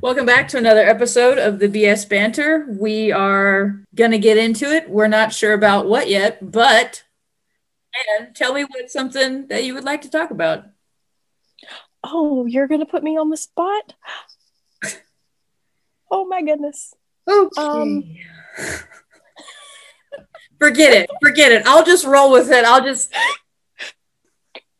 Welcome back to another episode of the BS Banter. We are going to get into it. We're not sure about what yet, but and tell me what's something that you would like to talk about. Oh, you're going to put me on the spot? oh my goodness. Okay. Um, forget it. Forget it. I'll just roll with it. I'll just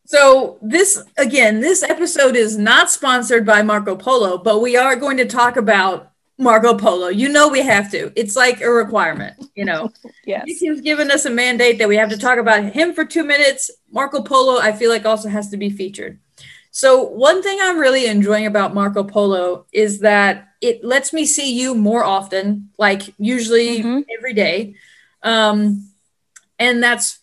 so this again, this episode is not sponsored by Marco Polo, but we are going to talk about Marco Polo. You know we have to. It's like a requirement, you know. yes. He's given us a mandate that we have to talk about him for two minutes. Marco Polo, I feel like also has to be featured. So one thing I'm really enjoying about Marco Polo is that it lets me see you more often, like usually Mhm. every day. Um, and that's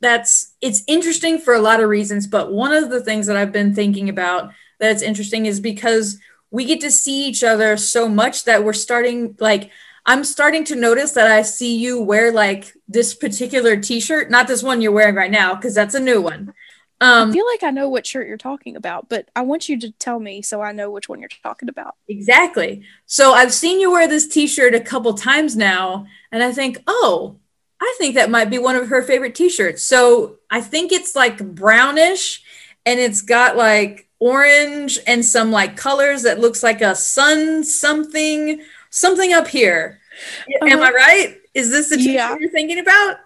that's it's interesting for a lot of reasons but one of the things that i've been thinking about that's interesting is because we get to see each other so much that we're starting like i'm starting to notice that i see you wear like this particular t-shirt not this one you're wearing right now because that's a new one I um feel like I know what shirt you're talking about, but I want you to tell me so I know which one you're talking about. exactly so i've seen you wear this t-shirt a couple times now and i think oh i think that might be one of her favorite t-shirts so i think it's like brownish and it's got like orange and some like colors that looks like a sun something something up here am i right is this the t-shirt Yeah. you're thinking about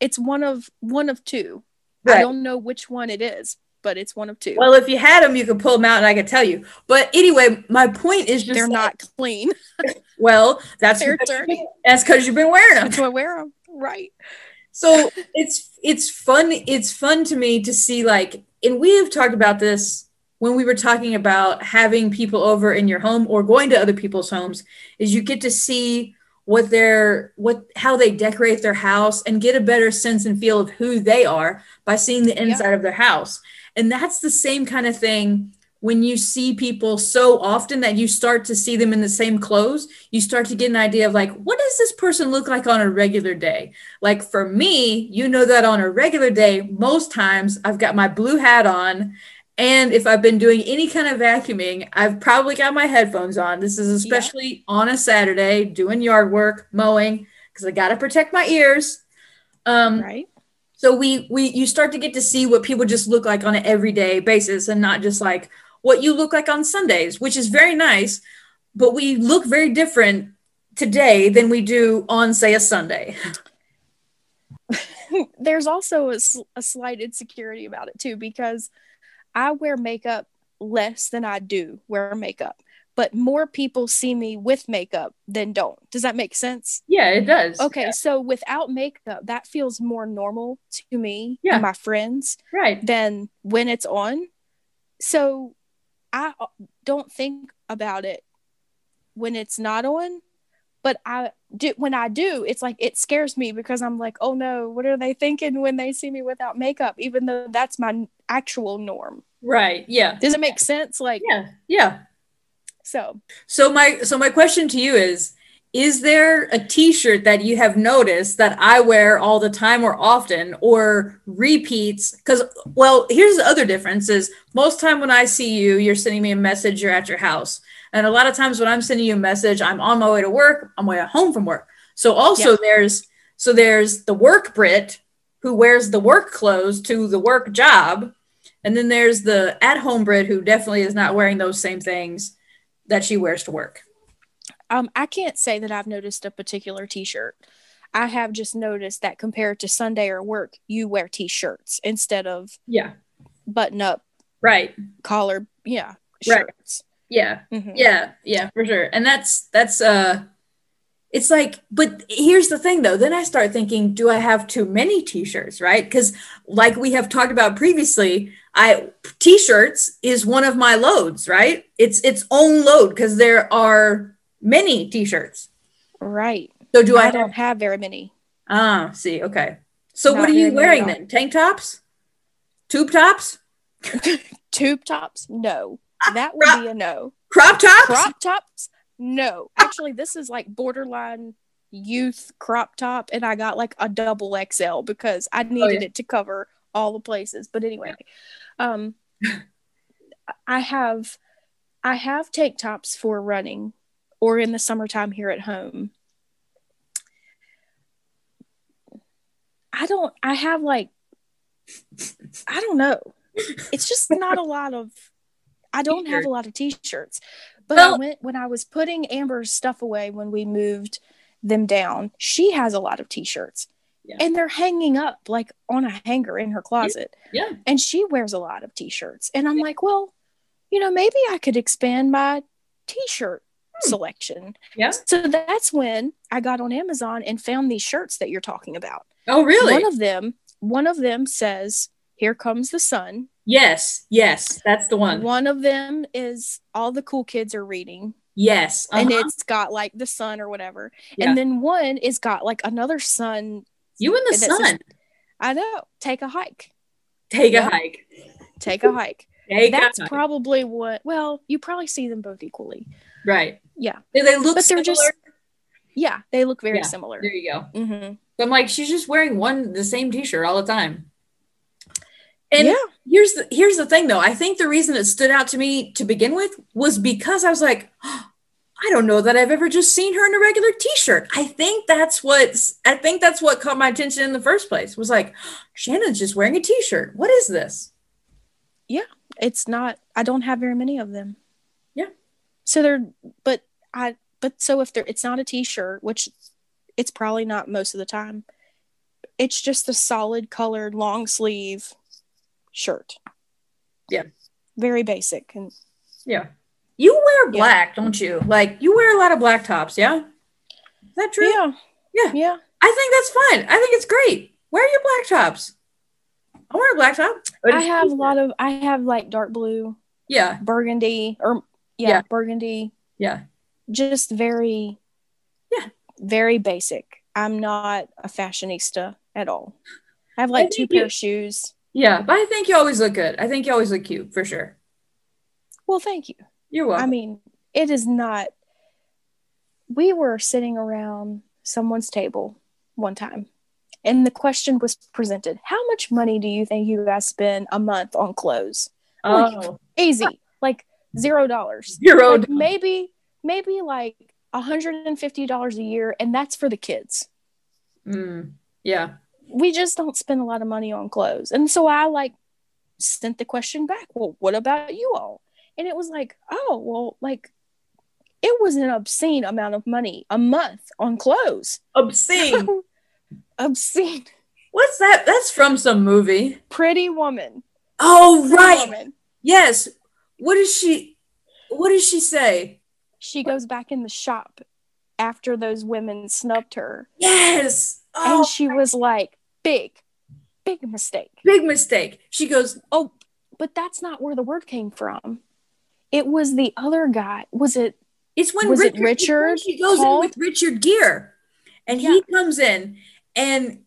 It's one of one of two. Right. I don't know which one it is, but it's one of two. well if you had them you could pull them out and i could tell you but anyway my point is just They're that- not clean. well that's They're dirty. that's because you've been wearing them That's why I wear them. Right. so it's it's fun it's fun to me to see like and we have talked about this when we were talking about having people over in your home or going to other people's homes is you get to see what their what how they decorate their house and get a better sense and feel of who they are by seeing the inside of their house and that's the same kind of thing when you see people so often that you start to see them in the same clothes you start to get an idea of like what does this person look like on a regular day like for me, you know that on a regular day, most times I've got my blue hat on. And if I've been doing any kind of vacuuming, I've probably got my headphones on. This is especially on a Saturday doing yard work, mowing, because I got to protect my ears. Um, Right. so we we you start to get to see what people just look like on an everyday basis and not just like what you look like on Sundays, which is very nice, but we look very different today than we do on say a Sunday. There's also a slight insecurity about it too because I wear makeup less than I do wear makeup, but more people see me with makeup than don't. Does that make sense? Yeah, it does. Okay, so without makeup, that feels more normal to me Yeah. and my friends Right. than when it's on. So I don't think about it when it's not on, but I do when I do, it's like it scares me because I'm like, oh no, what are they thinking when they see me without makeup? Even though that's my actual norm. Right. Yeah. Does it make sense? Like, Yeah. Yeah. so So my so my question to you is is there a t-shirt that you have noticed that I wear all the time or often or repeats cuz well here's the other difference is most time when I see you you're sending me a message you're at your house and a lot of times when I'm sending you a message I'm on my way to work I'm way home from work so also Yeah. there's so there's the work Brit who wears the work clothes to the work job and then there's the at home Brit who definitely is not wearing those same things that she wears to work. Um, I can't say that I've noticed a particular t-shirt. I have just noticed that compared to Sunday or work, you wear t-shirts instead of Yeah. button up Right. collar, yeah, Right. shirts. Yeah. Mhm. Yeah. Yeah, for sure. And that's that's uh it's like but here's the thing though then i start thinking do i have too many t-shirts right because like we have talked about previously i t-shirts is one of my loads right it's its own load because there are many t-shirts Right. so do i, I don't have very many. ah see okay so Not what are you wearing then tank tops tube tops Tube tops? No. That would be a no. crop tops Crop tops? No. Actually, this is like borderline youth crop top, and I got like a double XL because I needed Oh, yeah. it to cover all the places. But anyway, um, I have I have tank tops for running or in the summertime here at home. I don't, I have like, I don't know. It's just not a lot of, I don't have a lot of t shirts. But well, I went, when I was putting Amber's stuff away when we moved them down, she has a lot of t shirts. Yeah. And they're hanging up like on a hanger in her closet. Yeah. And she wears a lot of t shirts. And I'm yeah. like, well, you know, maybe I could expand my t shirt. Selection. Yeah. So that's when I got on Amazon and found these shirts that you're talking about. Oh, really? One of them, one of them says, Here comes the sun. Yes, yes, that's the one. One of them is all the cool kids are reading. Yes. Uh-huh. And it's got like the sun or whatever. Yeah. And then one is got like another sun. You and the sun. Says, I know. Take a hike. Take yeah. a hike. Take a hike. Take That's a hike. probably what well, you probably see them both equally. Right. Yeah. Do they look but similar? They're just yeah, they look very yeah, similar. There you go. Mm-hmm. I'm like, she's just wearing one the same t-shirt all the time. And yeah. here's the here's the thing though. I think the reason it stood out to me to begin with was because I was like, oh, I don't know that I've ever just seen her in a regular t-shirt. I think that's what's I think that's what caught my attention in the first place. Was like, Shannon's just wearing a t-shirt. What is this? Yeah, it's not I don't have very many of them. So they're but I but so if they're it's not a t-shirt, which it's probably not most of the time. It's just a solid colored long sleeve shirt. Yeah. Very basic and yeah. You wear black, yeah. don't you? Like you wear a lot of black tops, yeah? Is that true? Yeah. Yeah. Yeah. I think that's fine. I think it's great. Wear your black tops. I wear a black top. I have a lot of I have like dark blue. Yeah. Burgundy or yeah, yeah. burgundy. Yeah. Just very Yeah. Very basic. I'm not a fashionista at all. I have like I two pair you, of shoes. Yeah, but I think you always look good. I think you always look cute for sure. Well, thank you. You're welcome. I mean, it is not. We were sitting around someone's table one time, and the question was presented How much money do you think you guys spend a month on clothes? Oh, like, easy. Like zero dollars. Zero. Like maybe, maybe like $150 a year, and that's for the kids. Mm, yeah. We just don't spend a lot of money on clothes. And so I like sent the question back, well, what about you all? And it was like, oh, well, like it was an obscene amount of money a month on clothes. Obscene. obscene. What's that? That's from some movie. Pretty Woman. Oh, Pretty right. Woman. Yes. What does she what does she say? she goes back in the shop after those women snubbed her. Yes. Oh. And she was like, big, big mistake. Big mistake. She goes, Oh, but that's not where the word came from. It was the other guy. Was it? It's when was Richard, it Richard she goes called? in with Richard Gere, and yeah. he comes in, and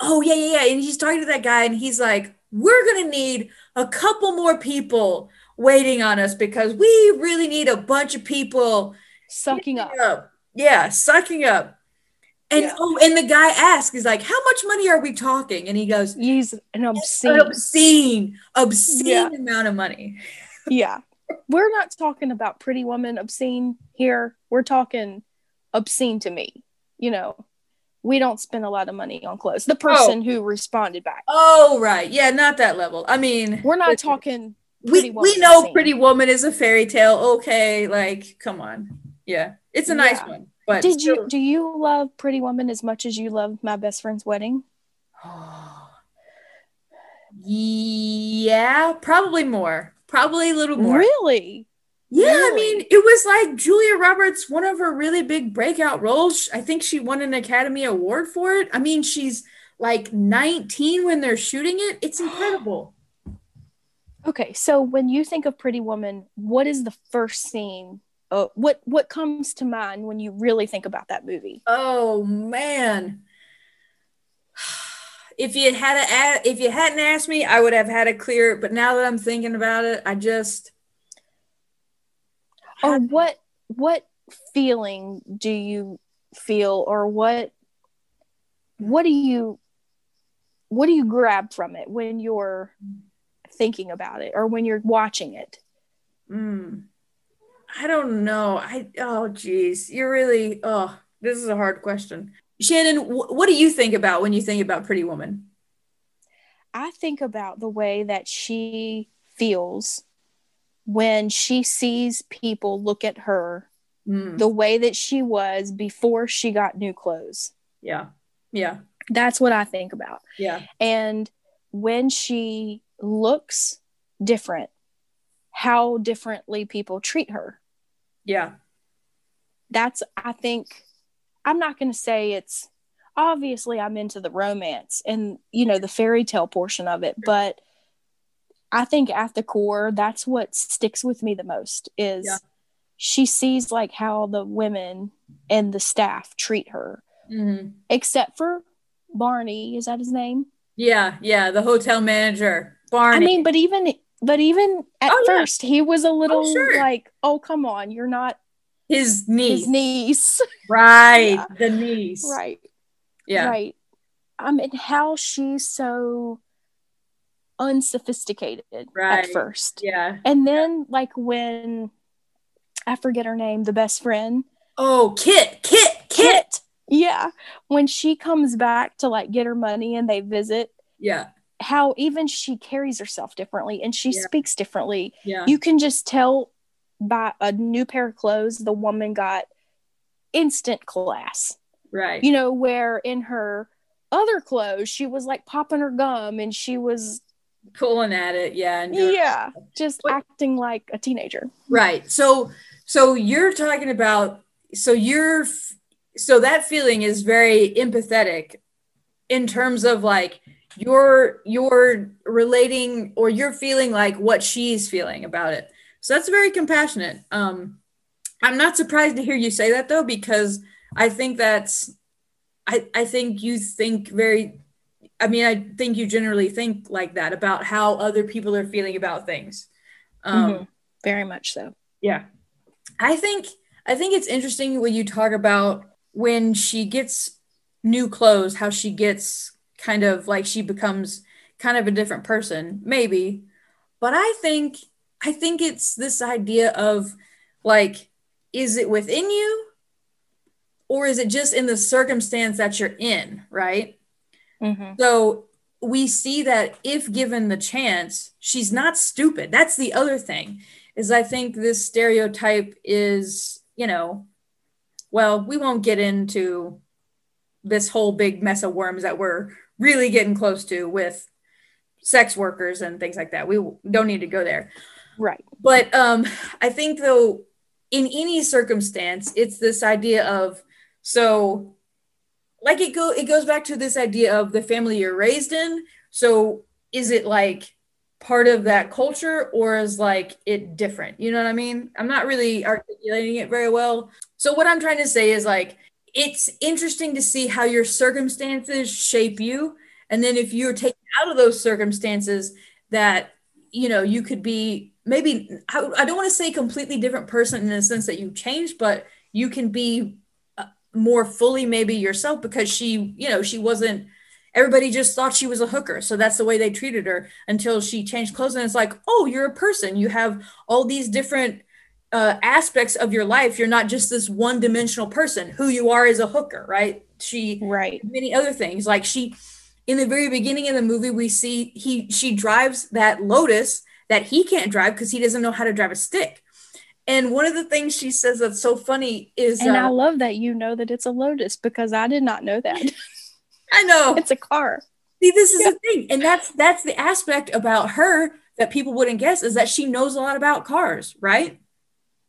oh yeah, yeah, yeah, and he's talking to that guy, and he's like, "We're gonna need a couple more people waiting on us because we really need a bunch of people sucking up. up. Yeah, sucking up. And yeah. oh, and the guy asks, he's like, "How much money are we talking?" And he goes, "He's an obscene, obscene, obscene yeah. amount of money." yeah, we're not talking about Pretty Woman obscene here. We're talking obscene to me. You know, we don't spend a lot of money on clothes. The oh. person oh. who responded back. Oh, right, yeah, not that level. I mean, we're not talking we we know Pretty Woman is a fairy tale. Okay, like come on, yeah, it's a nice yeah. one. But did still- you do you love Pretty Woman as much as you love My Best Friend's Wedding? yeah, probably more. Probably a little more. Really? Yeah, really? I mean, it was like Julia Roberts, one of her really big breakout roles. I think she won an Academy Award for it. I mean, she's like 19 when they're shooting it. It's incredible. Okay, so when you think of Pretty Woman, what is the first scene? Uh, what what comes to mind when you really think about that movie? Oh man. If you had a, if you hadn't asked me, I would have had it clear. But now that I'm thinking about it, I just. Or what what feeling do you feel, or what what do you what do you grab from it when you're thinking about it or when you're watching it? Mm. I don't know. I oh geez, you're really oh this is a hard question. Shannon, wh- what do you think about when you think about Pretty Woman? I think about the way that she feels when she sees people look at her Mm, the way that she was before she got new clothes. yeah, yeah, That's what I think about. yeah, And when she looks different, how differently people treat her. yeah, That's, I think, I'm not going to say it's obviously I'm into the romance and, you know, the fairy tale portion of it, but I think at the core, that's what sticks with me the most is Yeah. she sees like how the women and the staff treat her, hmm except for Barney. Is that his name? yeah, yeah. The hotel manager, Barney. I mean, but even but even at Oh, yeah. first, he was a oh, little sure. like, "Oh, come on, you're not his niece, his niece, right? Yeah. The niece, right? Yeah, right." I mean, how she's so unsophisticated Right. at first, yeah. and then like when I forget her name, the best friend, Oh, Kit, Kit, Kit. Kit. Yeah, when she comes back to like get her money and they visit, Yeah, how even she carries herself differently and she Yeah. speaks differently. yeah, you can just tell by a new pair of clothes the woman got instant class right. you know where in her other clothes she was like popping her gum and she was Pulling at it, yeah, yeah just What- acting like a teenager Right. So so you're talking about so you're so that feeling is very empathetic in terms of like you're you're relating or you're feeling like what she's feeling about it. So that's very compassionate. Um I'm not surprised to hear you say that though because I think that's I I think you think very I mean I think you generally think like that about how other people are feeling about things. Um Mhm. very much so yeah. I think I think it's interesting when you talk about when she gets new clothes, how she gets kind of like she becomes kind of a different person, maybe. But I think I think it's this idea of like is it within you or is it just in the circumstance that you're in, right? Mhm. So we see that if given the chance, she's not stupid. That's the other thing. Is I think this stereotype is, you know, well, we won't get into this whole big mess of worms that we're really getting close to with sex workers and things like that. We don't need to go there. right But um, I think though, in any circumstance, it's this idea of so, like it go it goes back to this idea of the family you're raised in. So, is it like part of that culture, or is like it different? You know what I mean? I'm not really articulating it very well. So, what I'm trying to say is like it's interesting to see how your circumstances shape you, and then if you're taken out of those circumstances, that you know you could be maybe I, don't want to say completely different person in the sense that you changed but you can be uh, more fully maybe yourself because she you know she wasn't everybody just thought she was a hooker. So that's the way they treated her until she changed clothes. And it's like oh you're a person. You have all these different uh, aspects of your life you're not just this one dimensional person. Who you are as a hooker right? She right. many other things. Like she in the very beginning of the movie we see he she drives that lotus that he can't drive because he doesn't know how to drive a stick. And one of the things she says that's so funny is and i uh, love that you know that it's a lotus because i did not know that. I know. It's a car. See this is the thing and that's that's the aspect about her that people wouldn't guess is that she knows a lot about cars right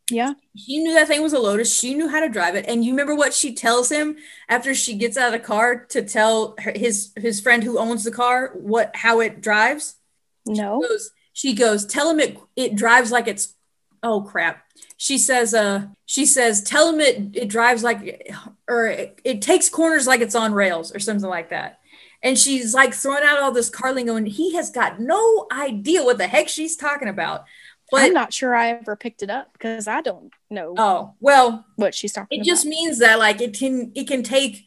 yeah she knew that thing was a lotus she knew how to drive it and you remember what she tells him after she gets out of the car to tell her, his his friend who owns the car what how it drives no goes, she goes, tell him it it drives like it's oh crap. She says, uh, she says, tell him it it drives like or it, it takes corners like it's on rails or something like that. And she's like throwing out all this car lingo, and he has got no idea what the heck she's talking about. But i'm not sure i ever picked it up because i don't know oh well, what she's talking it just means that like it can it can take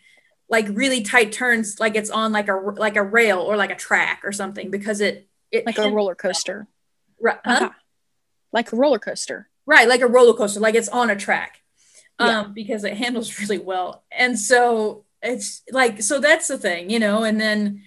like really tight turns like it's on like a like a rail or like a track or something because it it like a roller coaster Right, huh? Uh-huh. like a roller coaster Right, like a roller coaster, like it's on a track. Yeah. Um, because it handles really well. And so it's like so that's the thing, you know, and then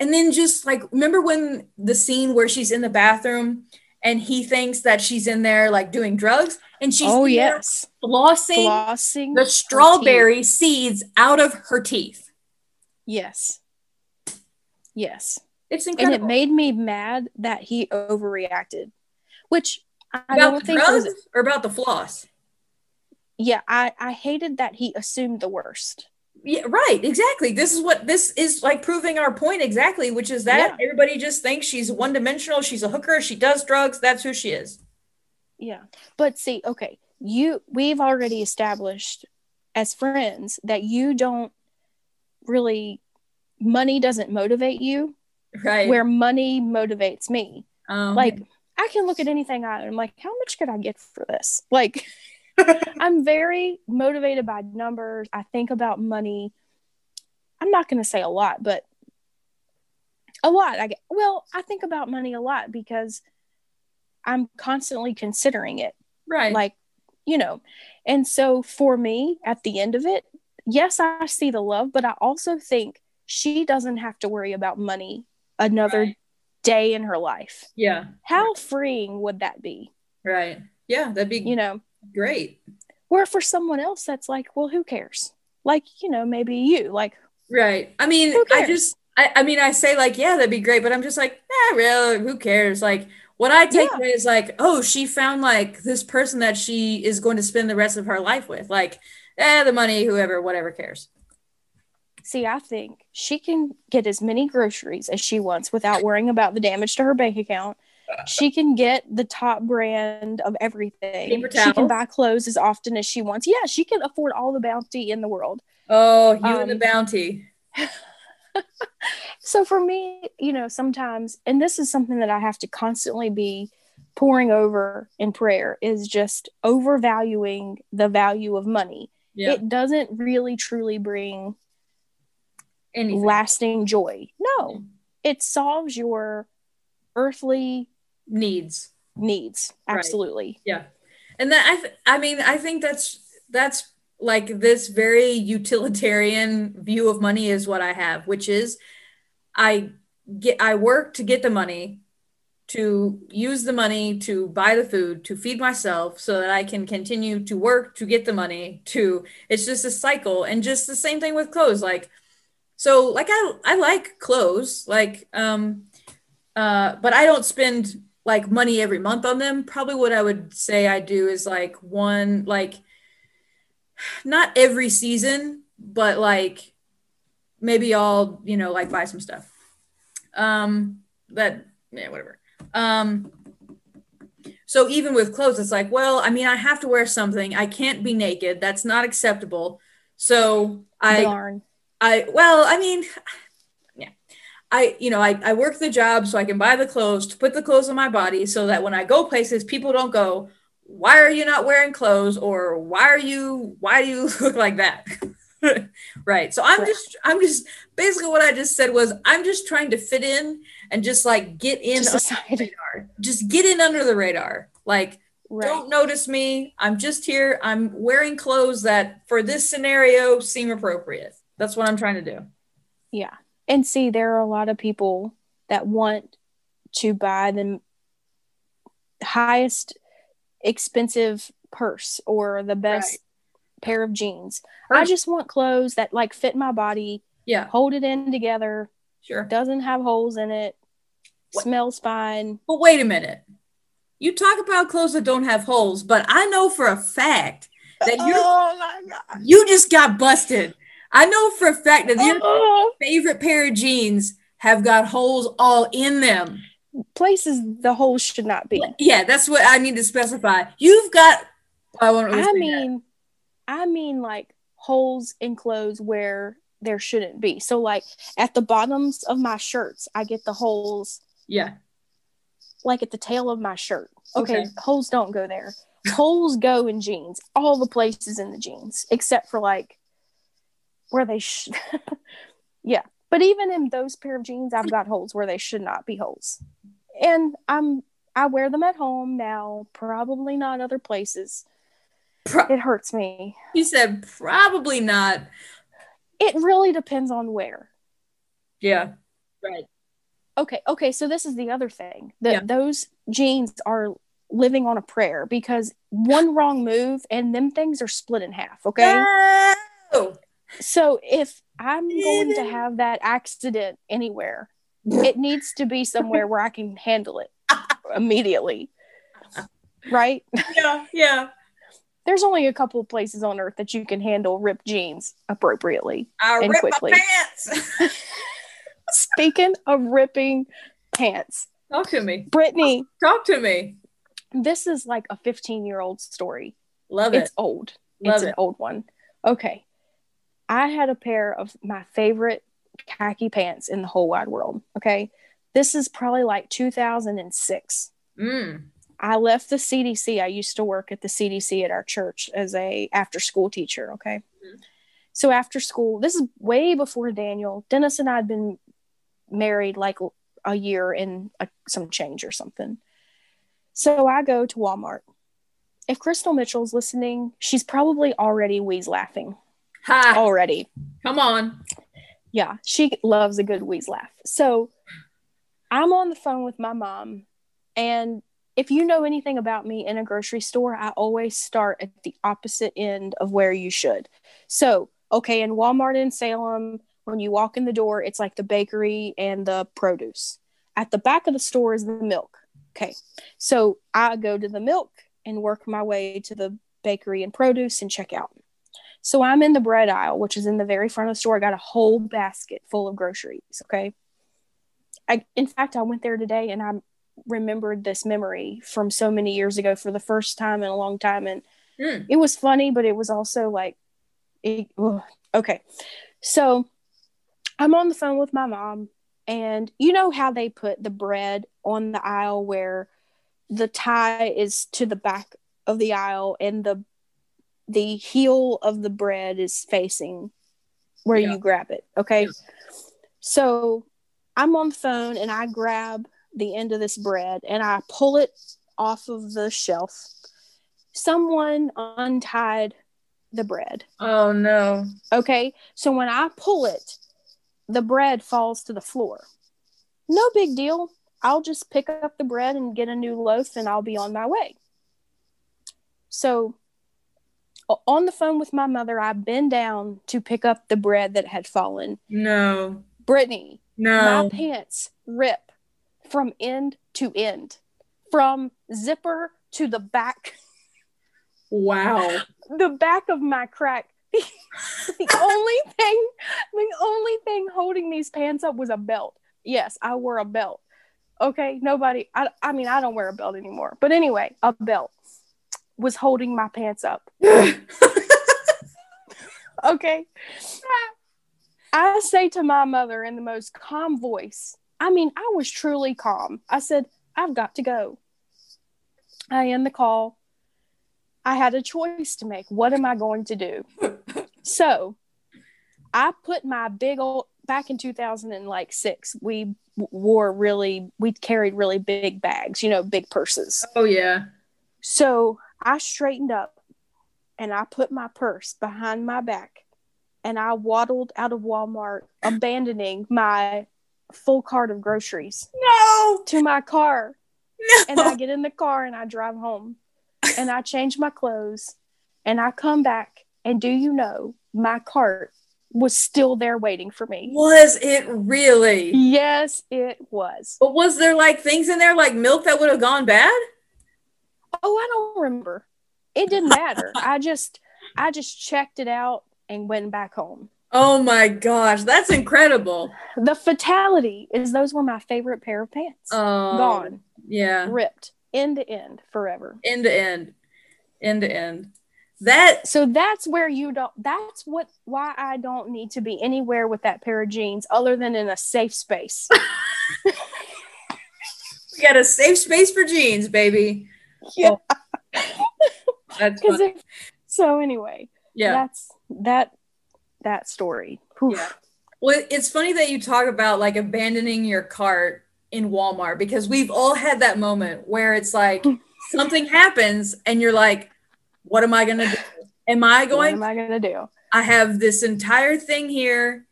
and then just like remember when the scene where she's in the bathroom and he thinks that she's in there like doing drugs and she's oh yes, flossing flossing the strawberry seeds out of her teeth. Yes, yes, It's incredible and it made me mad that he overreacted, which I about don't the think drugs was. or about the floss. Yeah, I I hated that he assumed the worst. Yeah, right. Exactly. This is what this is like proving our point exactly, which is that Yeah. everybody just thinks she's one dimensional. She's a hooker. She does drugs. That's who she is. Yeah. But see, okay, you we've already established as friends that you don't really money doesn't motivate you Right. where money motivates me. um, Like I can look at anything I I'm like, how much could I get for this? Like I'm very motivated by numbers. I think about money. I'm not going to say a lot, but a lot. I get, well, I think about money a lot because I'm constantly considering it. right. Like, you know, and so for me, at the end of it, yes, I see the love, but I also think she doesn't have to worry about money another Right. day in her life. yeah. How freeing would that be? Right. Yeah. That'd be You know, great. where for someone else, that's like, well, who cares? Like, you know, maybe you, like, Right. I mean, I just, I, I mean, I say like, yeah, that'd be great, but I'm just like, eh, really, who cares? Like, what I take Yeah. away is like, oh, she found like this person that she is going to spend the rest of her life with. Like, eh, the money, whoever, whatever cares. see, I think she can get as many groceries as she wants without worrying about the damage to her bank account. She can get the top brand of everything. She can buy clothes as often as she wants. Yeah, she can afford all the bounty in the world. Oh, you and the Um, bounty. So for me, you know, sometimes, and this is something that I have to constantly be pouring over in prayer, is just overvaluing the value of money. Yeah. It doesn't really truly bring Anything. lasting joy. No, it solves your earthly Needs. needs. Right. Absolutely. Yeah. And that I th- I mean, I think that's that's like this very utilitarian view of money is what I have, which is I get I work to get the money to use the money to buy the food to feed myself so that I can continue to work to get the money to it's just a cycle and just the same thing with clothes like so like I I like clothes like um uh but I don't spend like money every month on them probably what I would say I do is like one like not every season but like maybe I'll you know like buy some stuff. Um that yeah whatever. Um so even with clothes it's like well i mean i have to wear something. I can't be naked. That's not acceptable. So i Darn. i well i mean i you know I, I work the job so i can buy the clothes to put the clothes on my body so that when i go places people don't go why are you not wearing clothes? or why are you why do you look like that? Right. So i'm just i'm just basically what i just said was i'm just trying to fit in and just like get in To under the radar. Just get in under the radar. Like Right. don't notice me. I'm just here. I'm wearing clothes that for this scenario seem appropriate. That's what i'm trying to do. Yeah. And see, there are a lot of people that want to buy the highest expensive purse or the best Right. pair of jeans. I just want clothes that like fit my body, yeah hold it in together, sure doesn't have holes in it, What- smells fine. but wait a minute you talk about clothes that don't have holes but i know for a fact that you oh you just got busted i know for a fact that your Oh. favorite pair of jeans have got holes all in them Places the holes should not be. yeah that's what i need to specify you've got oh, i won't really I say that. mean, I mean like holes in clothes where there shouldn't be. So like at the bottoms of my shirts, I get the holes yeah like at the tail of my shirt. Okay, Okay. holes don't go there. holes go in jeans, all the places in the jeans, except for like where they should. yeah, but even in those pair of jeans, I've got holes where they should not be holes, and I'm I wear them at home now, probably not other places. Pro- It hurts me. you said probably not. It really depends on where. Yeah. Right. Okay, okay, so this is the other thing. That Yeah. those jeans are living on a prayer because one wrong move and them things are split in half, okay? Oh. So if I'm going to have that accident anywhere, it needs to be somewhere where I can handle it immediately. Right? Yeah. Yeah. There's only a couple of places on earth that you can handle ripped jeans appropriately. I And quickly. my pants. Speaking of ripping pants, Talk to me. Brittany, Talk to me. this is like a 15 year old story. Love it. It's old. Love it's it. an old one. Okay. I had a pair of my favorite khaki pants in the whole wide world. Okay. This is probably like 2006. Mm. I left the CDC. I used to work at the CDC at our church as a after school teacher. Okay. Mhm. So after school, this is way before Daniel. Dennis and I had been married like a year and a, some change or something. So I go to Walmart. If Crystal Mitchell's listening, she's probably already wheeze laughing. Ha. Already. Come on. Yeah, she loves a good wheeze laugh. So I'm on the phone with my mom, and if you know anything about me in a grocery store, I always start at the opposite end of where you should. So, okay, in Walmart in Salem, when you walk in the door, it's like the bakery and the produce. At the back of the store is the milk. Okay, so I go to the milk and work my way to the bakery and produce and check out. So I'm in the bread aisle, which is in the very front of the store. I got a whole basket full of groceries. Okay. I, in fact, I went there today and I remembered this memory from so many years ago for the first time in a long time. And Mm. it was funny, but it was also like, it, ugh. okay. So I'm on the phone with my mom, and you know how they put the bread on the aisle where the tie is to the back of the aisle and the the heel of the bread is facing where Yeah. you grab it. Okay. Yeah. So I'm on the phone and I grab the end of this bread and I pull it off of the shelf. Someone untied the bread. Oh no. Okay. So when I pull it, the bread falls to the floor. No big deal. I'll just pick up the bread and get a new loaf and I'll be on my way. So on the phone with my mother, I bend down to pick up the bread that had fallen. No. Brittany, No. my pants rip from end to end, from zipper to the back, Wow. the back of my crack. the only thing, the only thing holding these pants up was a belt. Yes, I wore a belt. Okay, nobody. I, I mean, I don't wear a belt anymore. But anyway, a belt was holding my pants up. Okay. I say to my mother in the most calm voice, I mean, I was truly calm. I said, I've got to go. I end the call. I had a choice to make. What am I going to do? so I put my big old, back in 2006, we wore really, we carried really big bags, you know, big purses. oh yeah. So I straightened up and I put my purse behind my back and I waddled out of Walmart, abandoning my full cart of groceries No. to my car. No. And I get in the car and I drive home and I change my clothes and I come back. And do you know, my cart was still there waiting for me. was it really? Yes, it was. But was there like things in there like milk that would have gone bad? Oh, I don't remember. It didn't matter. I just I just checked it out and went back home. Oh my gosh, that's incredible. The fatality is those were my favorite pair of pants. Oh, Gone, Yeah, ripped, end to end, forever. end to end, end to end. That So that's where you don't that's what why I don't need to be anywhere with that pair of jeans other than in a safe space. we got a safe space for jeans, baby. Yeah. That's funny. if so anyway, yeah. that's that that story. Yeah. Well, it's funny that you talk about like abandoning your cart in Walmart because we've all had that moment where it's like something happens and you're like, what am I going to do? Am I going? What am I going to do? I have this entire thing here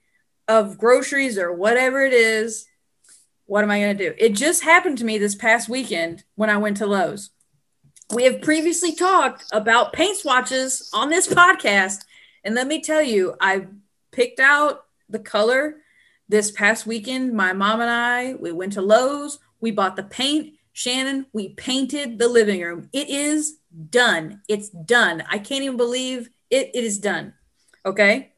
of groceries or whatever it is. What am I going to do? It just happened to me this past weekend when I went to Lowe's. We have previously talked about paint swatches on this podcast. And let me tell you, I picked out the color this past weekend. My mom and I, we went to Lowe's, we bought the paint. Shannon, we painted the living room. It is done. It's done. I can't even believe it, it is done. Okay.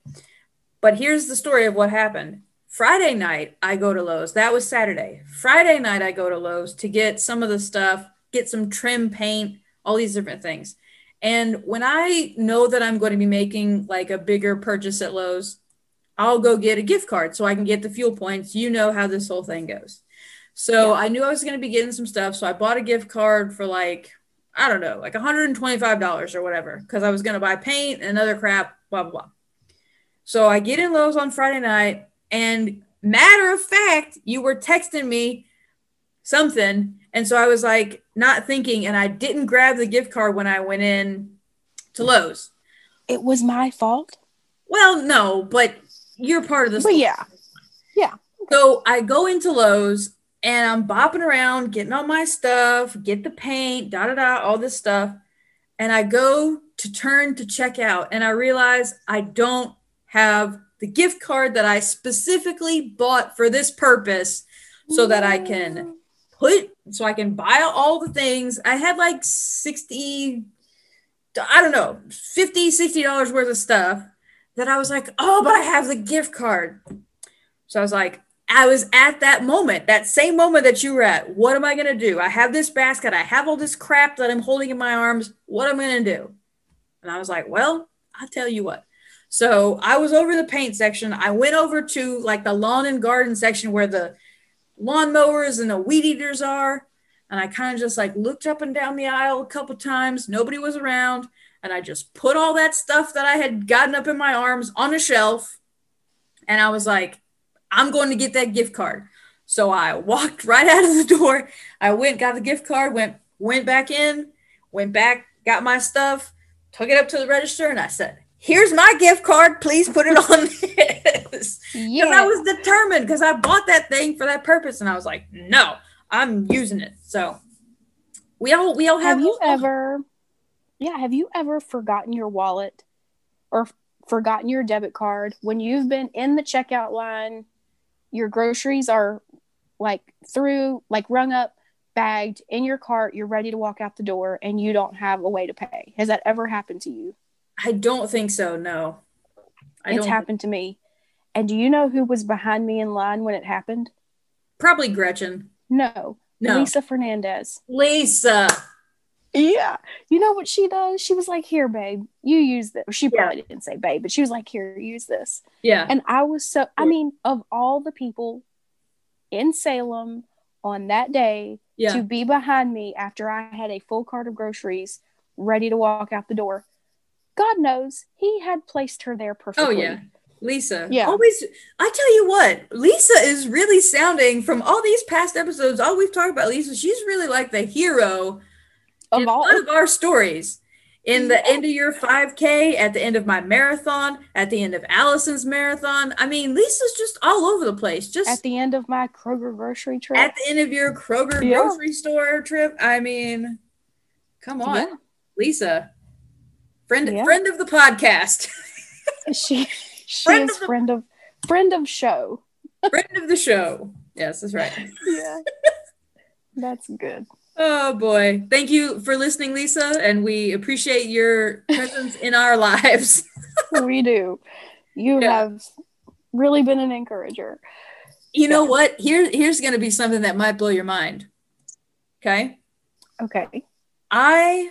But here's the story of what happened. Friday night, I go to Lowe's. That was Saturday. Friday night, I go to Lowe's to get some of the stuff, get some trim paint, all these different things. And when I know that I'm going to be making like a bigger purchase at Lowe's, I'll go get a gift card so I can get the fuel points. You know how this whole thing goes. So yeah. I knew I was going to be getting some stuff. So I bought a gift card for like, I don't know, like $125 or whatever, because I was going to buy paint and other crap, blah, blah, blah. So I get in Lowe's on Friday night, and matter of fact, you were texting me something. And so I was like, not thinking, and I didn't grab the gift card when I went in to Lowe's. It was my fault. Well, no, but you're part of this. But yeah. Yeah. So I go into Lowe's and I'm bopping around, getting all my stuff, get the paint, da da da, all this stuff. And I go to turn to check out, and I realize I don't have the gift card that I specifically bought for this purpose so that I can put so I can buy all the things. I had like 60 I don't know, 50 60 dollars worth of stuff that I was like, "Oh, but I have the gift card." So I was like, I was at that moment, that same moment that you were at. What am I going to do? I have this basket. I have all this crap that I'm holding in my arms. What am I going to do? And I was like, well, I'll tell you what. So I was over the paint section. I went over to like the lawn and garden section where the lawn mowers and the weed eaters are. And I kind of just like looked up and down the aisle a couple times. Nobody was around. And I just put all that stuff that I had gotten up in my arms on a shelf. And I was like, I'm going to get that gift card. So I walked right out of the door. I went, got the gift card, went, went back in, went back, got my stuff, took it up to the register, and I said, here's my gift card. Please put it on this. Yeah. I was determined because I bought that thing for that purpose. And I was like, no, I'm using it. So we all we all have, have you ever yeah, have you ever forgotten your wallet or forgotten your debit card when you've been in the checkout line, your groceries are like through like rung up bagged in your cart, you're ready to walk out the door and you don't have a way to pay. Has that ever happened to you? I don't think so. No. I it's happened to me. And do you know who was behind me in line when it happened? Probably Gretchen. No. No. Lisa Fernandez. Lisa. Yeah. You know what she does? She was like, Here, babe, you use this. She probably yeah. didn't say babe, but she was like, Here, use this. Yeah. And I was so, I mean, of all the people in Salem on that day yeah. to be behind me after I had a full cart of groceries ready to walk out the door, God knows he had placed her there oh, perfectly. Oh yeah. Lisa. Yeah. Always I tell you what, Lisa is really sounding from all these past episodes, all we've talked about Lisa, she's really like the hero of all of our stories. In the end of your 5K, at the end of my marathon, at the end of Allison's marathon. I mean, Lisa's just all over the place. Just at the end of my Kroger grocery trip. At the end of your Kroger yeah. grocery store trip. I mean, come on. Lisa, friend yeah. friend of the podcast. she she friend is of the, friend of friend of show. friend of the show. Yes, that's right. Yeah. That's good. Oh boy. Thank you for listening, Lisa, and we appreciate your presence in our lives. we do. You yeah. have really been an encourager. You yeah. know what? Here here's going to be something that might blow your mind. Okay? Okay. I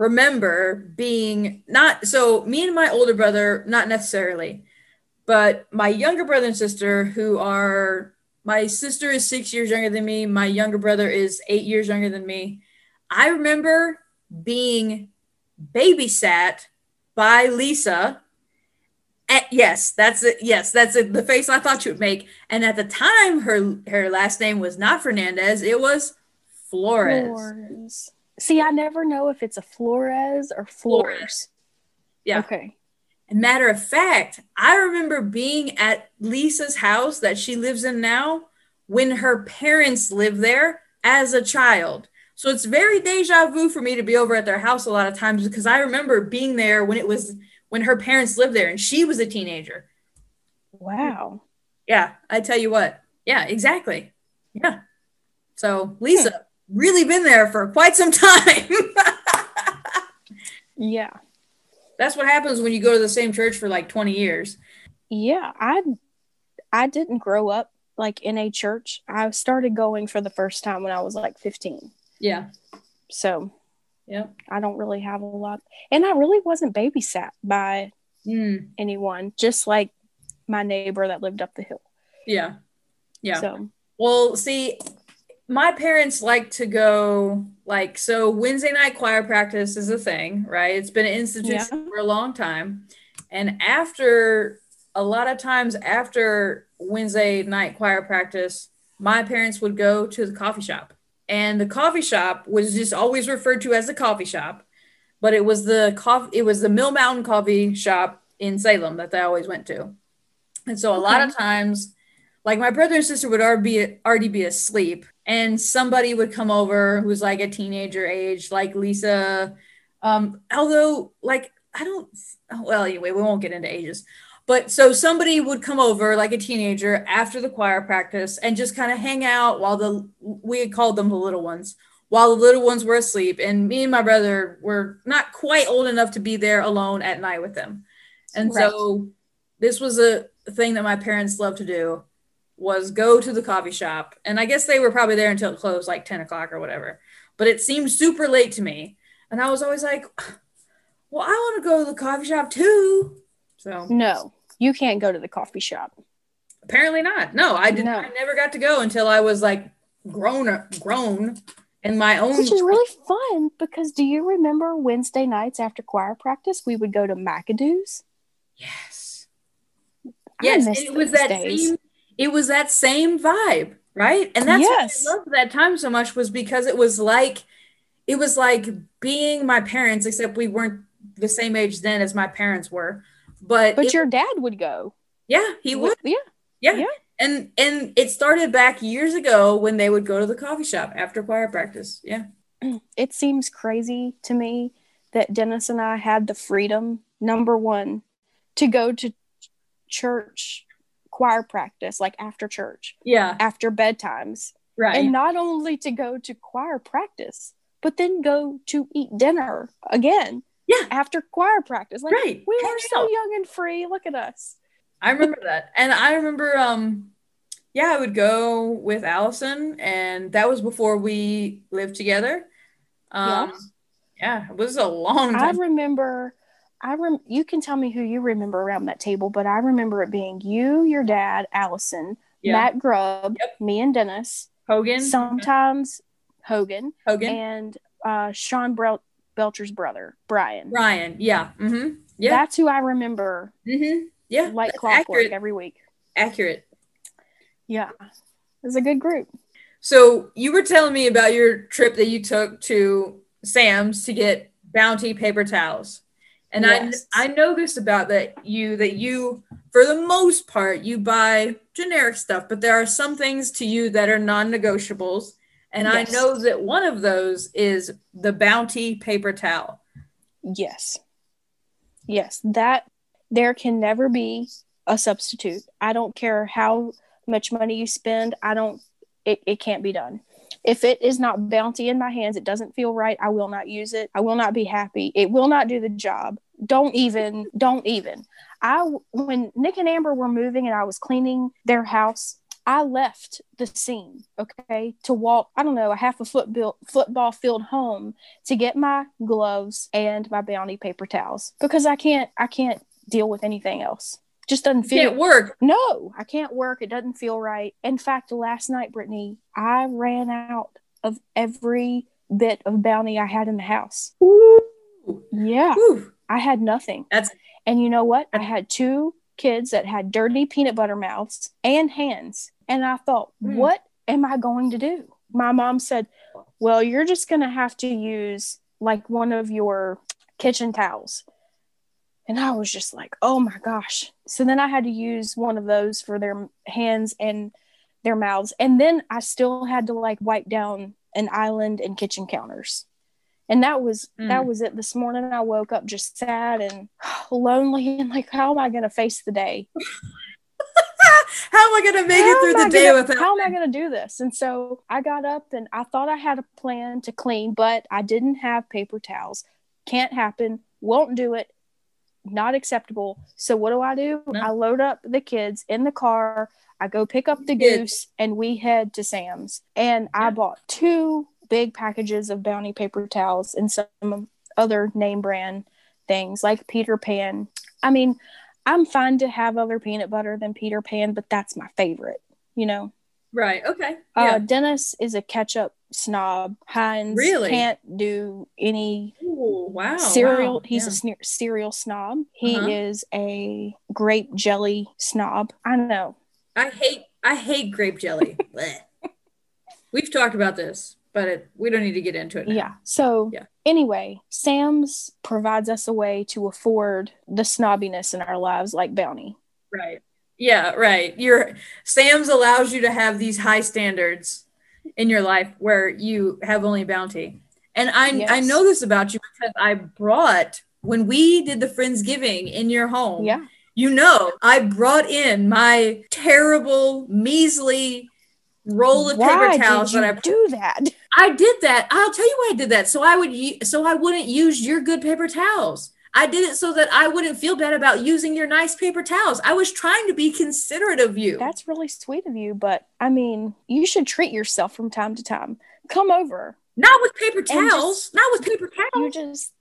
remember being not so me and my older brother, not necessarily, but my younger brother and sister, who are my sister is six years younger than me, my younger brother is eight years younger than me. I remember being babysat by Lisa At, yes, that's it. Yes, that's. The face I thought you would make. And at the time, her her last name was not Fernandez. It was Flores. Flores. See, I never know if it's a Flores or Flores. Flores. Yeah. Okay. And matter of fact, I remember being at Lisa's house that she lives in now when her parents lived there as a child. So it's very deja vu for me to be over at their house a lot of times because I remember being there when it was when her parents lived there and she was a teenager. Wow. Yeah, I tell you what. Yeah, exactly. Yeah. So Lisa hmm. Really been there for quite some time. Yeah. That's what happens when you go to the same church for like 20 years. Yeah. I I didn't grow up like in a church. I started going for the first time when I was like 15. Yeah. So Yeah. I don't really have a lot. And I really wasn't babysat by Mm, anyone, just like my neighbor that lived up the hill. yeah. Yeah. So Well, see, my parents like to go like so Wednesday night choir practice is a thing, right? It's been an institution for a long time. And after a lot of times after Wednesday night choir practice, my parents would go to the coffee shop. And the coffee shop was just always referred to as the coffee shop, but it was the coffee it was the Mill Mountain coffee shop in Salem that they always went to. And so a lot of times like my brother and sister would already be, already be asleep and somebody would come over who's like a teenager age like lisa. Um although like i don't well anyway we won't get into ages. But so somebody would come over like a teenager after the choir practice and just kind of hang out while the we had called them the little ones while the little ones were asleep. And me and my brother were not quite old enough to be there alone at night with them. And so this was a thing that my parents loved to do was go to the coffee shop. And i guess they were probably there until it closed like 10 o'clock or whatever. But it seemed super late to me. And i was always like well i want to go to the coffee shop too. So no, you can't go to the coffee shop. apparently not. No i did No. i never got to go until i was like grown grown in my own Which is really fun because do you remember Wednesday nights after choir practice we would go to Macado's? yes. I yes it was that same it was that same vibe right and that's Yes. why i loved that time so much was because it was like it was like being my parents except we weren't the same age then as my parents were but, But it- your dad would go. yeah he would Yeah. yeah. yeah. and and it started back years ago when they would go to the coffee shop after choir practice yeah It seems crazy to me that Dennis and I had the freedom, number one, to go to church choir practice, like after church, yeah after bedtimes. right And not only to go to choir practice, but then go to eat dinner again yeah after choir practice. Like, right we are so young and free. Look at us. I remember that. And I remember um yeah, I would go with Allison and that was before we lived together. Um Yes. yeah, it was a long I remember. I rem- you can tell me who you remember around that table, but I remember it being you, your dad, Allison, yeah. Matt Grubb, Yep. me and Dennis, Hogan. sometimes Hogan, Hogan. and uh, Sean Bel- Belcher's brother, Brian. Brian, Yeah. Mm-hmm. Yeah. That's who I remember mm-hmm. Yeah. like clockwork accurate. every week. Accurate. Yeah, it was a good group. So you were telling me about your trip that you took to Sam's to get bounty paper towels. And Yes. I I know this about that you that you for the most part you buy generic stuff, but there are some things to you that are non-negotiables. And Yes. I know that one of those is the bounty paper towel. Yes. Yes, that there can never be a substitute. I don't care how much money you spend. I don't it, it can't be done. If it is not bounty in my hands, it doesn't feel right. I will not use it. I will not be happy. It will not do the job. Don't even, don't even. I when Nick and Amber were moving and I was cleaning their house, I left the scene, okay, to walk, I don't know, a half a foot built football field home to get my gloves and my bounty paper towels because I can't I can't deal with anything else. Just doesn't feel Can't work. no, I can't work. It doesn't feel right. In fact, last night, Brittany, I ran out of every bit of bounty I had in the house. Ooh. Yeah, Whew. I had nothing. That's And you know what? I had two kids that had dirty peanut butter mouths and hands. And I thought, Hmm. what am I going to do? My mom said, well, you're just going to have to use like one of your kitchen towels. And I was just like, oh my gosh. So then I had to use one of those for their hands and their mouths. And then I still had to like wipe down an island and kitchen counters. And that was that Mm. was it. This morning I woke up just sad and lonely and like, how am I gonna face the day? How am I gonna make How it through the I day gonna- without? how am I gonna do this? And so I got up and I thought I had a plan to clean, but I didn't have paper towels. Can't happen, won't do it, not acceptable. So what do I do? No. I load up the kids in the car. I go pick up the goose and we head to Sam's. And I bought two big packages of Bounty paper towels and some other name brand things like Peter Pan. I mean, I'm fine to have other peanut butter than Peter Pan, but that's my favorite, you know. Right. Okay. Uh, Yeah. Dennis is a ketchup snob. Heinz Really? can't do any Ooh, wow. cereal. wow, He's yeah. a sne- cereal snob. He Uh-huh. is a grape jelly snob. I know. I hate I hate grape jelly. We've talked about this, but it, we don't need to get into it. Now. Yeah. So Yeah. anyway, Sam's provides us a way to afford the snobbiness in our lives, like Bounty. Right. Yeah, right. Your Sam's allows you to have these high standards in your life where you have only bounty. And I I know this about you because I brought when we did the Friendsgiving in your home. Yeah. You know, I brought in my terrible, measly roll of Why paper towels did you that I do that? I did that. I'll tell you why I did that. So I would so I wouldn't use your good paper towels. I did it so that I wouldn't feel bad about using your nice paper towels. I was trying to be considerate of you. That's really sweet of you, but I mean, you should treat yourself from time to time. Come over. Not with paper just- towels. Not with paper towels. You just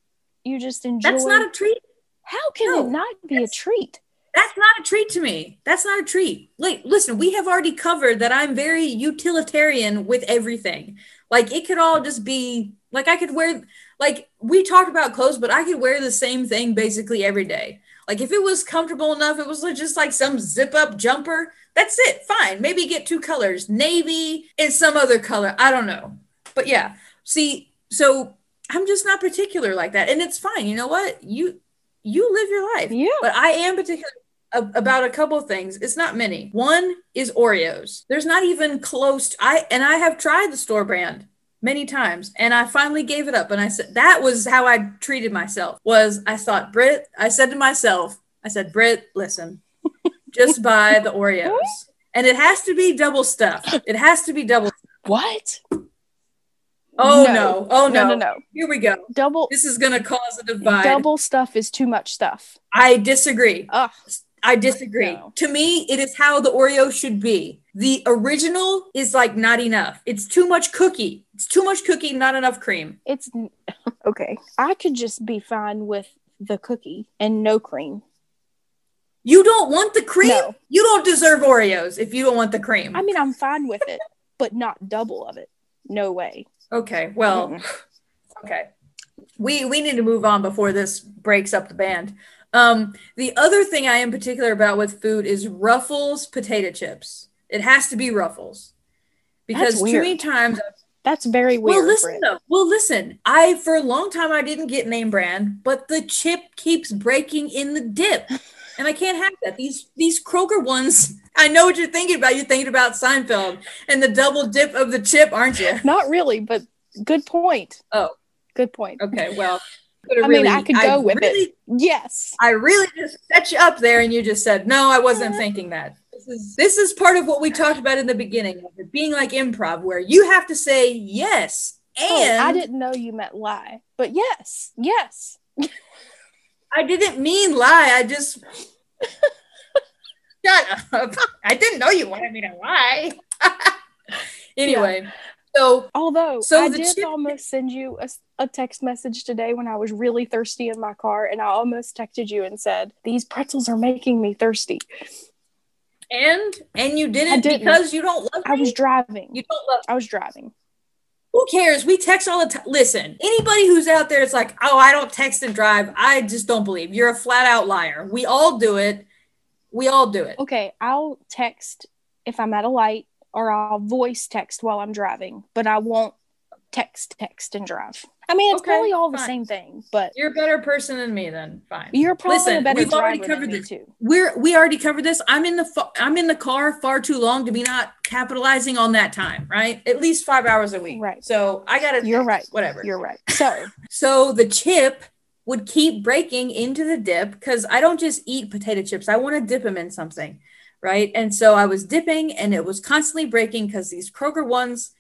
you just enjoy That's not a treat. How can no, it not be a treat? That's not a treat to me. That's not a treat. Like, listen, we have already covered that I'm very utilitarian with everything. Like, it could all just be like I could wear, like, we talked about clothes, but I could wear the same thing basically every day. Like, if it was comfortable enough, it was just like some zip up jumper. That's it. Fine. Maybe get two colors navy and some other color. I don't know. But yeah, see, so I'm just not particular like that. And it's fine. You know what? You, you live your life. Yeah. But I am particular about a couple of things. It's not many. One is Oreos. There's not even close. To, I and I have tried the store brand many times, and I finally gave it up. And I said that was how I treated myself. Was I thought Brit? I said to myself, I said, Brit, listen, just buy the Oreos, and it has to be double stuffed. It has to be double. What? Oh No. no! Oh no! No, no, no. Here we go. Double This is gonna cause a divide. double stuff is too much stuff. I disagree. Ugh. I disagree. No. To me, it is how the Oreo should be. The original is like not enough. It's too much cookie. It's too much cookie, not enough cream. It's okay. I could just be fine with the cookie and no cream. You don't want the cream? No. You don't deserve Oreos if you don't want the cream. I mean, I'm fine with it, but not double of it. No way. okay, well, Mm-mm. okay. We we need to move on before this breaks up the band. Um, the other thing I am particular about with food is Ruffles potato chips. It has to be Ruffles. Because too many times That's very weird. Well, listen though. Well, listen. I for a long time I didn't get name brand, but the chip keeps breaking in the dip, and I can't have that. These these Kroger ones. I know what you're thinking about. You're thinking about Seinfeld and the double dip of the chip, aren't you? Not really, but good point. Oh. Good point. Okay. Well, I mean, I could go with really, it. Yes. I really just set you up there, and you just said no. I wasn't thinking that. This is this is part of what we talked about in the beginning of it being like improv, where you have to say yes. And oh, I didn't know you meant lie, but yes, yes. I didn't mean lie. I just shut up. I didn't know you wanted me to lie. anyway, so Although So I did chip- almost send you a, a text message today when I was really thirsty in my car, and I almost texted you and said, "These pretzels are making me thirsty." And and you didn't, because you don't love I was driving. you don't love. I was driving. Who cares? We text all the time. Listen, anybody who's out there, it's like, oh, I don't text and drive. I just don't believe you're a flat out liar. We all do it. We all do it. Okay, I'll text if I'm at a light or I'll voice text while I'm driving, but I won't text, text, and drive. I mean, it's Okay, probably all the same thing, but You're a better person than me then. Fine. you're probably a Listen, better we've already covered than me this. too. We're we already covered this. I'm in the fa- I'm in the car far too long to be not capitalizing on that time, right? At least 5 hours a week. Right. So, I got to You're right. Whatever. You're right. So So the chip would keep breaking into the dip because I don't just eat potato chips. I want to dip them in something, right? And so I was dipping and it was constantly breaking because these Kroger ones,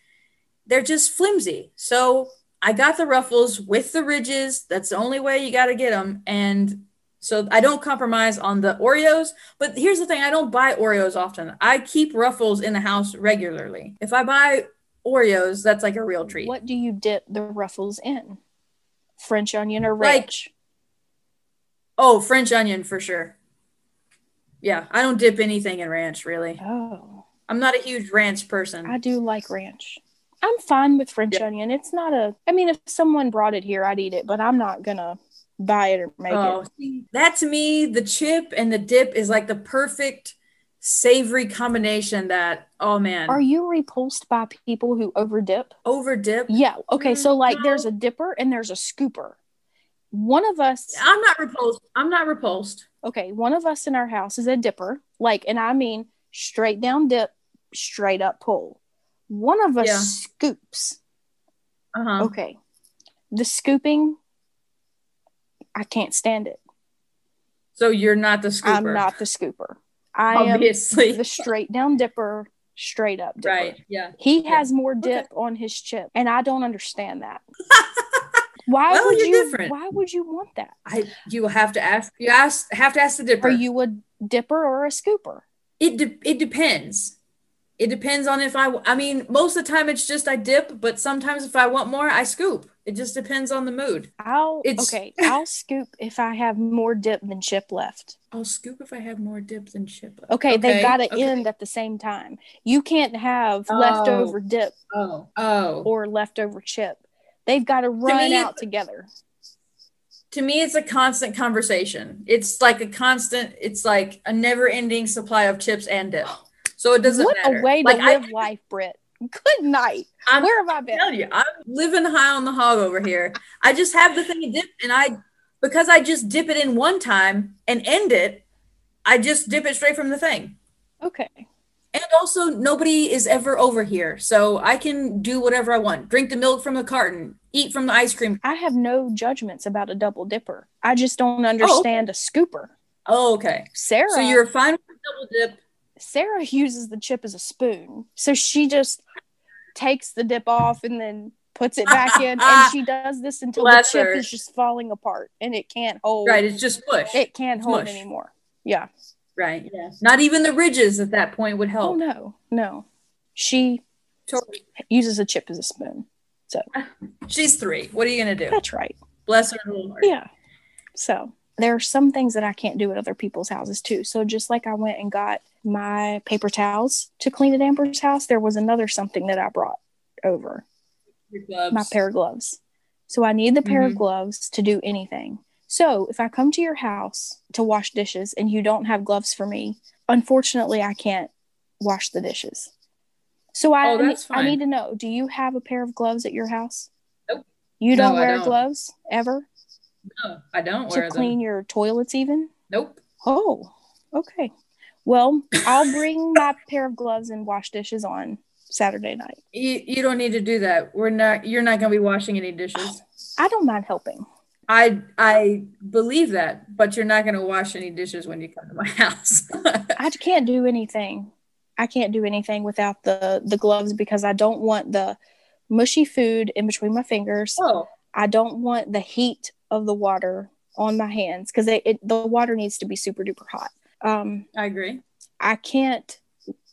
they're just flimsy. So I got the ruffles with the ridges. That's the only way you got to get them. And so I don't compromise on the Oreos. But here's the thing I don't buy Oreos often. I keep ruffles in the house regularly. If I buy Oreos, that's like a real treat. what do you dip the ruffles in? French onion or Like- ranch? Oh, French onion for sure. Yeah, I don't dip anything in ranch really. oh, I'm not a huge ranch person. I do like ranch. I'm fine with French Yeah. onion. It's not a. I mean, if someone brought it here, I'd eat it, but I'm not gonna buy it or make it. oh, it. see, that to me, the chip and the dip is like the perfect savory combination. That oh man, Are you repulsed by people who over dip? over dip. Yeah. Okay. So like, Mm, there's a dipper and there's a scooper. One of us. I'm not repulsed. I'm not repulsed. Okay. One of us in our house is a dipper. Like, and I mean straight down dip, straight up pull. One of us Yeah. scoops. Uh huh. Okay. The scooping, I can't stand it. So you're not the scooper. I'm not the scooper. I am the straight down dipper, straight up dipper. right. Yeah. He Yeah. has more dip on his chip, and I don't understand that. Why Well, would you? different. Why would you want that? I you have to ask. You ask have to ask the dipper. Are you a dipper or a scooper? It de- it depends. It depends on if I. I mean, most of the time it's just I dip, but sometimes if I want more, I scoop. It just depends on the mood. I'll It's- okay. I'll scoop if I have more dip than chip left. I'll scoop if I have more dip than chip. Okay, they've got to okay. end at the same time. You can't have Oh. leftover dip Oh, oh. or leftover chip. They've got to run out together. to me, it's a constant conversation. It's like a constant. It's like a never-ending supply of chips and dip. Oh, So it doesn't What matter. a way to like, I- live life, Britt. Good night. I'm- Where have I I been? tell you, I'm living high on the hog over here. I just have the thing to dip, and I because I just dip it in one time and end it. I just dip it straight from the thing. Okay. And also, nobody is ever over here, so I can do whatever I want. Drink the milk from the carton, eat from the ice cream. I have no judgments about a double dipper. I just don't oh, understand a scooper. Oh, okay. Sarah So you're fine with double dip. Sarah uses the chip as a spoon. So she just takes the dip off and then puts it back in and she does this until Bless the chip her. is just falling apart and it can't hold Right, it's just push. it can't hold Smush. anymore. Yeah. right. Yeah. Not even the ridges at that point would Oh help. no. No. She Totally. uses a chip as a spoon. So she's three. What are you gonna do? That's right. Bless her little heart. Yeah. So there are some things that I can't do at other people's houses too. So just like I went and got my paper towels to clean at Amber's house, there was another something that I brought over. Gloves. My pair of gloves. So I need the pair of Mhm. gloves to do anything. So if I come to your house to wash dishes and you don't have gloves for me, unfortunately I can't wash the dishes. So I, Oh, I need to know, do you have a pair of gloves at your house? Nope. You don't I wear don't. gloves ever No, I don't to wear clean them. your toilets even? Nope. Oh, okay. Well, I'll bring my pair of gloves and wash dishes on Saturday night. You, you don't need to do that. We're not. You're not gonna be washing any dishes. I don't mind helping. I I believe that, but you're not gonna wash any dishes when you come to my house. I can't do anything. I can't do anything without the the gloves because I don't want the mushy food in between my fingers. oh, I don't want the heat of the water on my hands because it, it the water needs to be super duper hot. Um, I agree. I can't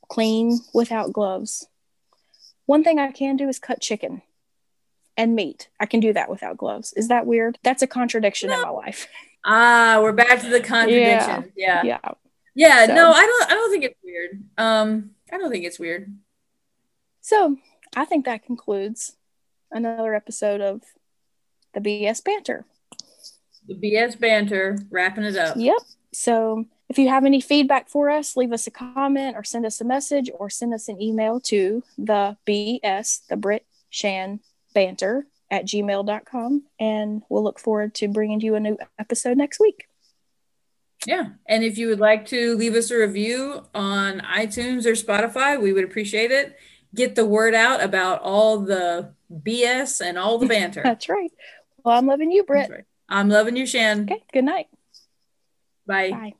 clean without gloves. One thing I can do is cut chicken and meat. I can do that without gloves. Is that weird? That's a contradiction in my life. Ah, we're back to the contradiction. Yeah. Yeah. Yeah. So- no, I don't I don't think it's weird. Um, I don't think it's weird. So I think that concludes another episode of the BS banter. The BS banter, wrapping it up. Yep. So if you have any feedback for us, leave us a comment or send us a message or send us an email to the BS, the Brit Shan Banter at gmail.com. And we'll look forward to bringing you a new episode next week. Yeah. And if you would like to leave us a review on iTunes or Spotify, we would appreciate it. Get the word out about all the BS and all the banter. That's right. Well, I'm loving you, Britt. I'm loving you, Shan. Okay. Good night. Bye. Bye.